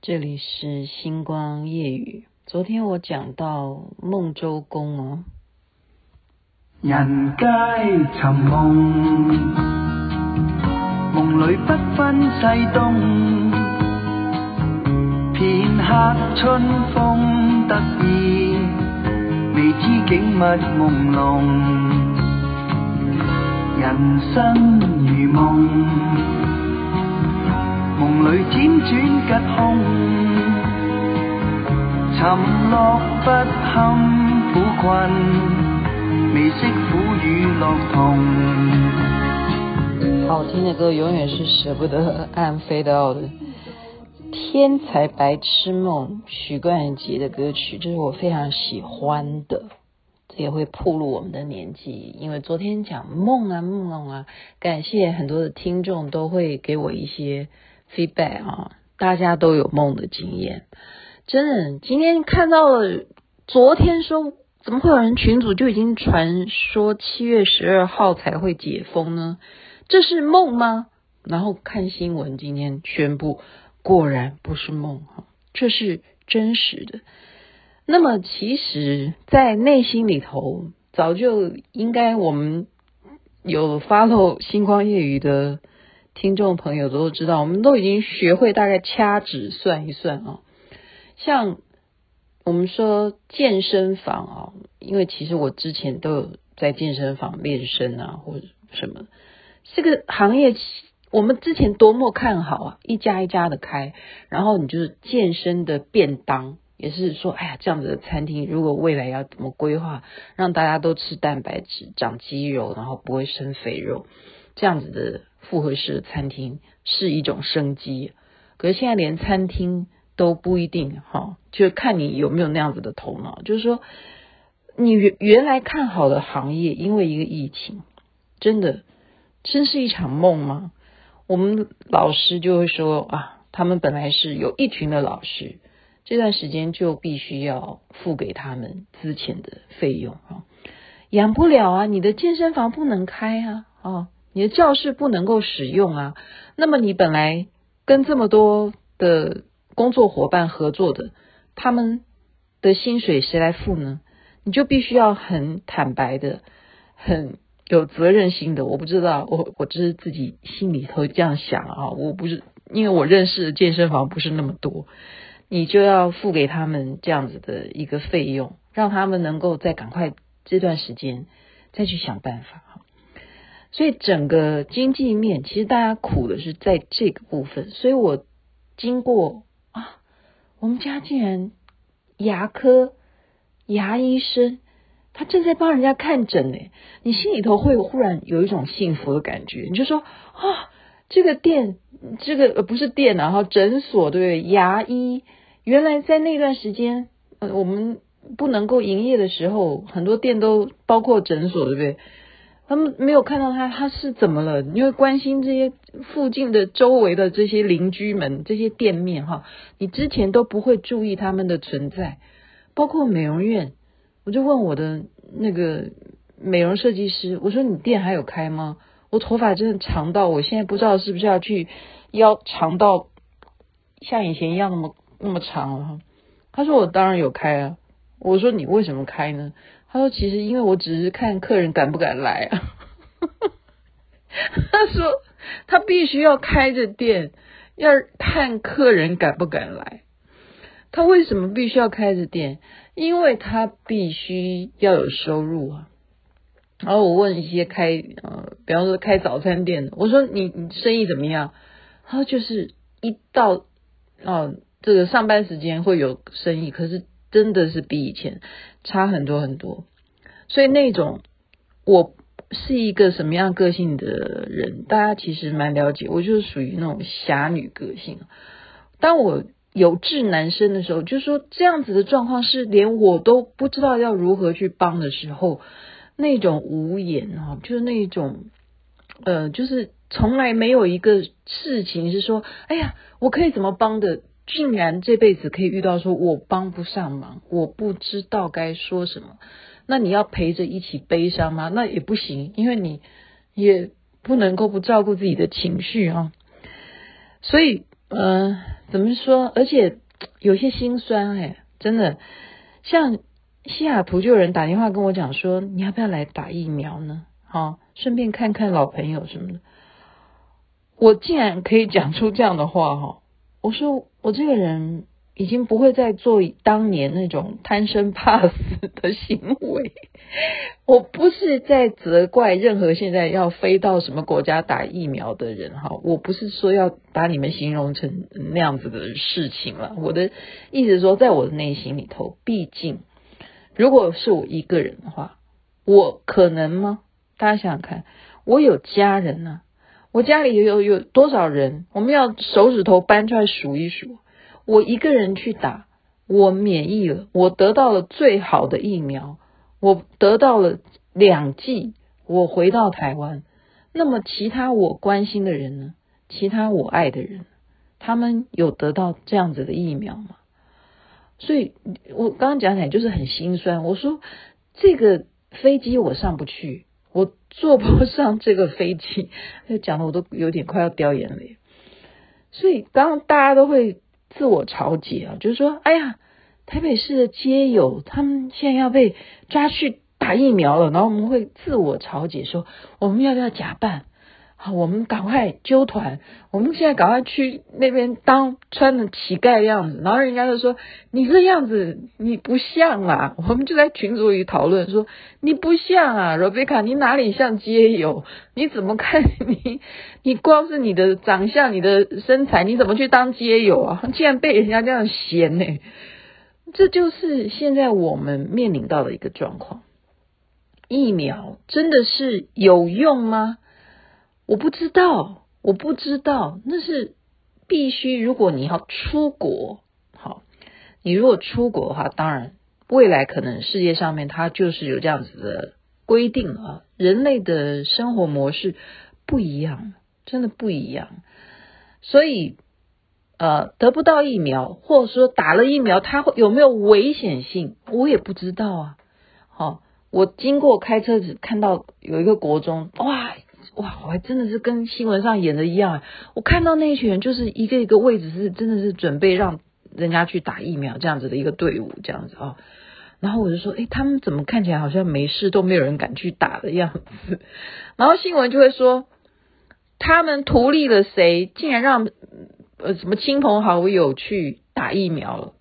这里是星光夜雨。昨天我讲到梦周公哦，人皆寻梦，梦里不分西东，片刻春风得意，未知景物朦胧，人生如梦。梦里辗转吉凶，沉落不堪苦困，未识苦与乐同。好听的歌永远是舍不得按 fade out 的。天才白痴梦，许冠杰的歌曲，这是我非常喜欢的。这也会暴露我们的年纪，因为昨天讲梦啊梦啊，感谢很多的听众都会给我一些。Feedback 啊，大家都有梦的经验，真的。今天看到了，昨天说怎么会有人群组就已经传说七月十二号才会解封呢？这是梦吗？然后看新闻，今天宣布果然不是梦哈，这是真实的。那么其实，在内心里头，早就应该我们有 follow 星光夜雨的。听众朋友都知道，我们都已经学会大概掐指算一算啊。像我们说健身房啊，因为其实我之前都有在健身房练身啊，或者什么。这个行业我们之前多么看好啊，一家一家的开，然后你就是健身的便当，也是说，哎呀，这样子的餐厅，如果未来要怎么规划，让大家都吃蛋白质、长肌肉，然后不会生肥肉，这样子的。复合式的餐厅是一种生机，可是现在连餐厅都不一定哈，就看你有没有那样子的头脑。就是说，你原原来看好的行业，因为一个疫情，真的真是一场梦吗？我们老师就会说啊，他们本来是有一群的老师，这段时间就必须要付给他们之前的费用啊，养不了啊，你的健身房不能开啊，啊。你的教室不能够使用啊，那么你本来跟这么多的工作伙伴合作的，他们的薪水谁来付呢？你就必须要很坦白的、很有责任心的。我不知道，我我只是自己心里头这样想啊，我不是因为我认识的健身房不是那么多，你就要付给他们这样子的一个费用，让他们能够再赶快这段时间再去想办法。所以整个经济面，其实大家苦的是在这个部分。所以我经过啊，我们家竟然牙科牙医生，他正在帮人家看诊呢。你心里头会忽然有一种幸福的感觉，你就说啊，这个店，这个呃不是店，然后诊所对不对？牙医原来在那段时间，呃，我们不能够营业的时候，很多店都包括诊所，对不对？他们没有看到他，他是怎么了？你会关心这些附近的周围的这些邻居们、这些店面哈，你之前都不会注意他们的存在，包括美容院。我就问我的那个美容设计师，我说你店还有开吗？我头发真的长到，我现在不知道是不是要去要长到像以前一样那么那么长了哈。他说我当然有开啊。我说你为什么开呢？他说：“其实因为我只是看客人敢不敢来啊。”他说：“他必须要开着店，要看客人敢不敢来。他为什么必须要开着店？因为他必须要有收入啊。”然后我问一些开呃，比方说开早餐店的，我说你：“你生意怎么样？”他说：“就是一到哦、呃，这个上班时间会有生意，可是。”真的是比以前差很多很多，所以那种我是一个什么样个性的人，大家其实蛮了解。我就是属于那种侠女个性。当我有志男生的时候，就是说这样子的状况是连我都不知道要如何去帮的时候，那种无言啊，就是那种呃，就是从来没有一个事情是说，哎呀，我可以怎么帮的。竟然这辈子可以遇到说我帮不上忙，我不知道该说什么，那你要陪着一起悲伤吗？那也不行，因为你也不能够不照顾自己的情绪啊。所以嗯、呃，怎么说？而且有些心酸哎，真的，像西雅图就有人打电话跟我讲说，你要不要来打疫苗呢？好、哦，顺便看看老朋友什么的。我竟然可以讲出这样的话哈！我说我这个人已经不会再做当年那种贪生怕死的行为。我不是在责怪任何现在要飞到什么国家打疫苗的人哈，我不是说要把你们形容成那样子的事情了。我的意思是说，在我的内心里头，毕竟如果是我一个人的话，我可能吗？大家想想看，我有家人呢、我家里有有多少人？我们要手指头搬出来数一数。我一个人去打，我免疫了，我得到了最好的疫苗，我得到了两剂，我回到台湾。那么其他我关心的人呢？其他我爱的人，他们有得到这样子的疫苗吗？所以我刚刚讲起来就是很心酸。我说这个飞机我上不去。坐不上这个飞机，讲的我都有点快要掉眼泪。所以刚大家都会自我嘲解啊，就是说，哎呀，台北市的街友他们现在要被抓去打疫苗了，然后我们会自我嘲解说，我们要不要假扮？好，我们赶快揪团，我们现在赶快去那边当穿的乞丐的样子，然后人家就说你这样子你不像啊，我们就在群组里讨论说你不像啊，Rebecca，你哪里像街友？你怎么看 你？你光是你的长相、你的身材，你怎么去当街友啊？竟然被人家这样嫌呢？这就是现在我们面临到的一个状况。疫苗真的是有用吗？我不知道，我不知道，那是必须。如果你要出国，好，你如果出国的话，当然未来可能世界上面它就是有这样子的规定啊。人类的生活模式不一样，真的不一样。所以，呃，得不到疫苗，或者说打了疫苗，它会有没有危险性，我也不知道啊。好，我经过开车子看到有一个国中，哇！哇，我还真的是跟新闻上演的一样。我看到那一群人，就是一个一个位置是真的是准备让人家去打疫苗这样子的一个队伍，这样子啊。然后我就说，诶，他们怎么看起来好像没事，都没有人敢去打的样子。然后新闻就会说，他们图利了谁，竟然让呃什么亲朋好友去打疫苗了。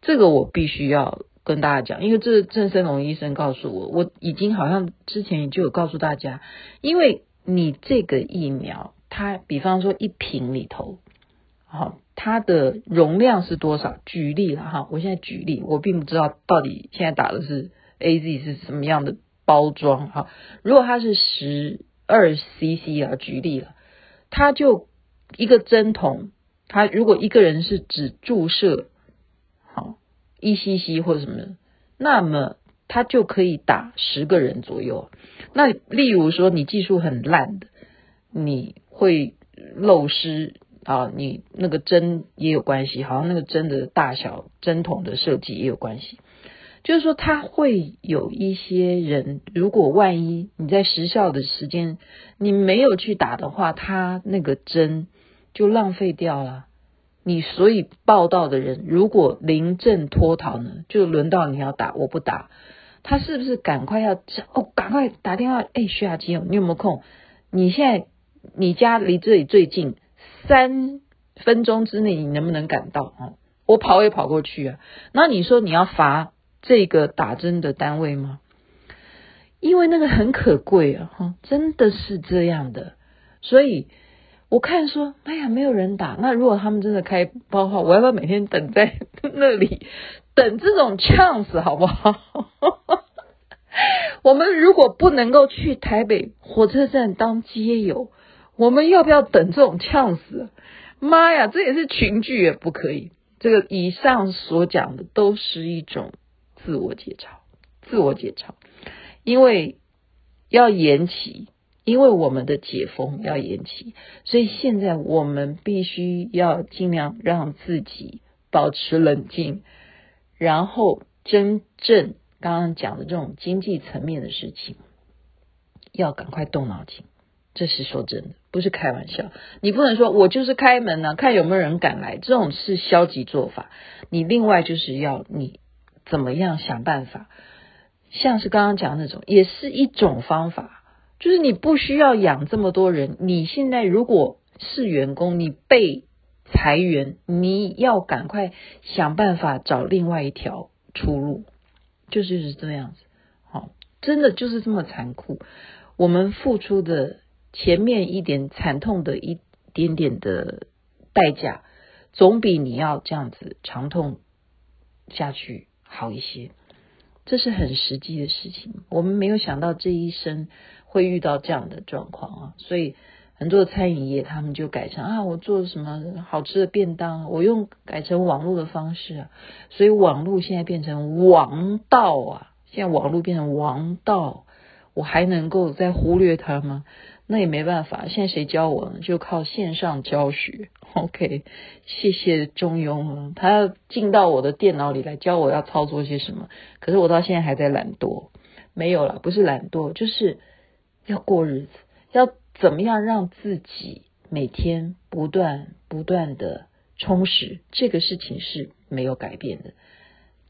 这个我必须要。跟大家讲，因为这郑森龙医生告诉我，我已经好像之前就有告诉大家，因为你这个疫苗，它比方说一瓶里头，好，它的容量是多少？举例了哈，我现在举例，我并不知道到底现在打的是 AZ 是什么样的包装哈。如果它是十二 CC 啊，举例了，它就一个针筒，它如果一个人是只注射，一 cc 或者什么，那么他就可以打十个人左右。那例如说你技术很烂的，你会漏失啊，你那个针也有关系，好像那个针的大小、针筒的设计也有关系。就是说，他会有一些人，如果万一你在时效的时间你没有去打的话，他那个针就浪费掉了。你所以报道的人，如果临阵脱逃呢，就轮到你要打，我不打，他是不是赶快要哦？赶快打电话，哎，徐雅琪，你有没有空？你现在你家离这里最近，三分钟之内你能不能赶到啊？我跑也跑过去啊。那你说你要罚这个打针的单位吗？因为那个很可贵啊，哈，真的是这样的，所以。我看说，哎呀，没有人打。那如果他们真的开包的话，我要不要每天等在 那里等这种 chance 好不好？我们如果不能够去台北火车站当街友，我们要不要等这种 chance？妈呀，这也是群聚也不可以。这个以上所讲的都是一种自我解嘲，自我解嘲，因为要延期。因为我们的解封要延期，所以现在我们必须要尽量让自己保持冷静，然后真正刚刚讲的这种经济层面的事情，要赶快动脑筋，这是说真的，不是开玩笑。你不能说我就是开门呢、看有没有人敢来，这种是消极做法。你另外就是要你怎么样想办法，像是刚刚讲的那种，也是一种方法，就是你不需要养这么多人。你现在如果是员工，你被裁员，你要赶快想办法找另外一条出路，就是是这样子。好，真的就是这么残酷。我们付出的。前面一点惨痛的一点点的代价，总比你要这样子长痛下去好一些。这是很实际的事情。我们没有想到这一生会遇到这样的状况啊，所以很多的餐饮业他们就改成啊，我做什么好吃的便当，我用改成网络的方式啊，所以网络现在变成王道啊，现在网络变成王道，我还能够再忽略它吗？那也没办法，现在谁教我呢？就靠线上教学。OK，谢谢中庸啊，他要进到我的电脑里来教我要操作些什么。可是我到现在还在懒惰，没有了，不是懒惰，就是要过日子，要怎么样让自己每天不断不断的充实，这个事情是没有改变的，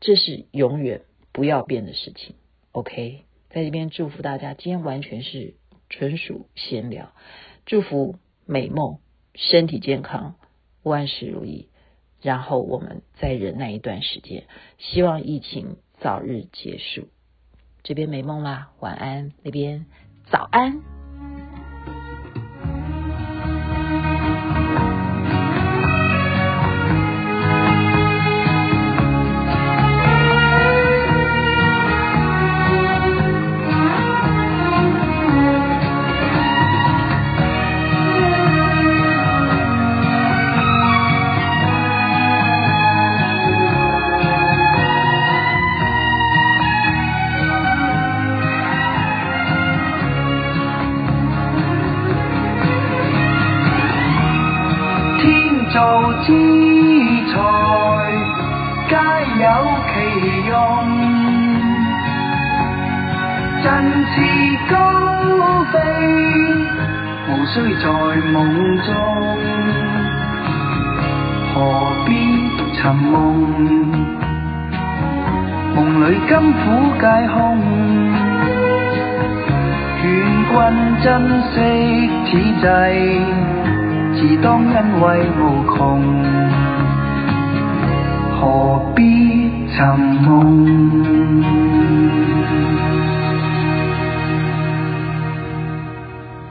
这是永远不要变的事情。OK，在这边祝福大家，今天完全是。纯属闲聊，祝福美梦，身体健康，万事如意。然后我们再忍耐一段时间，希望疫情早日结束。这边美梦啦，晚安；那边早安。之财皆有其用，振翅高飞，无需在梦中，何必寻梦？梦里甘苦皆空，愿君珍惜此际。自当欣慰无穷，何必寻梦？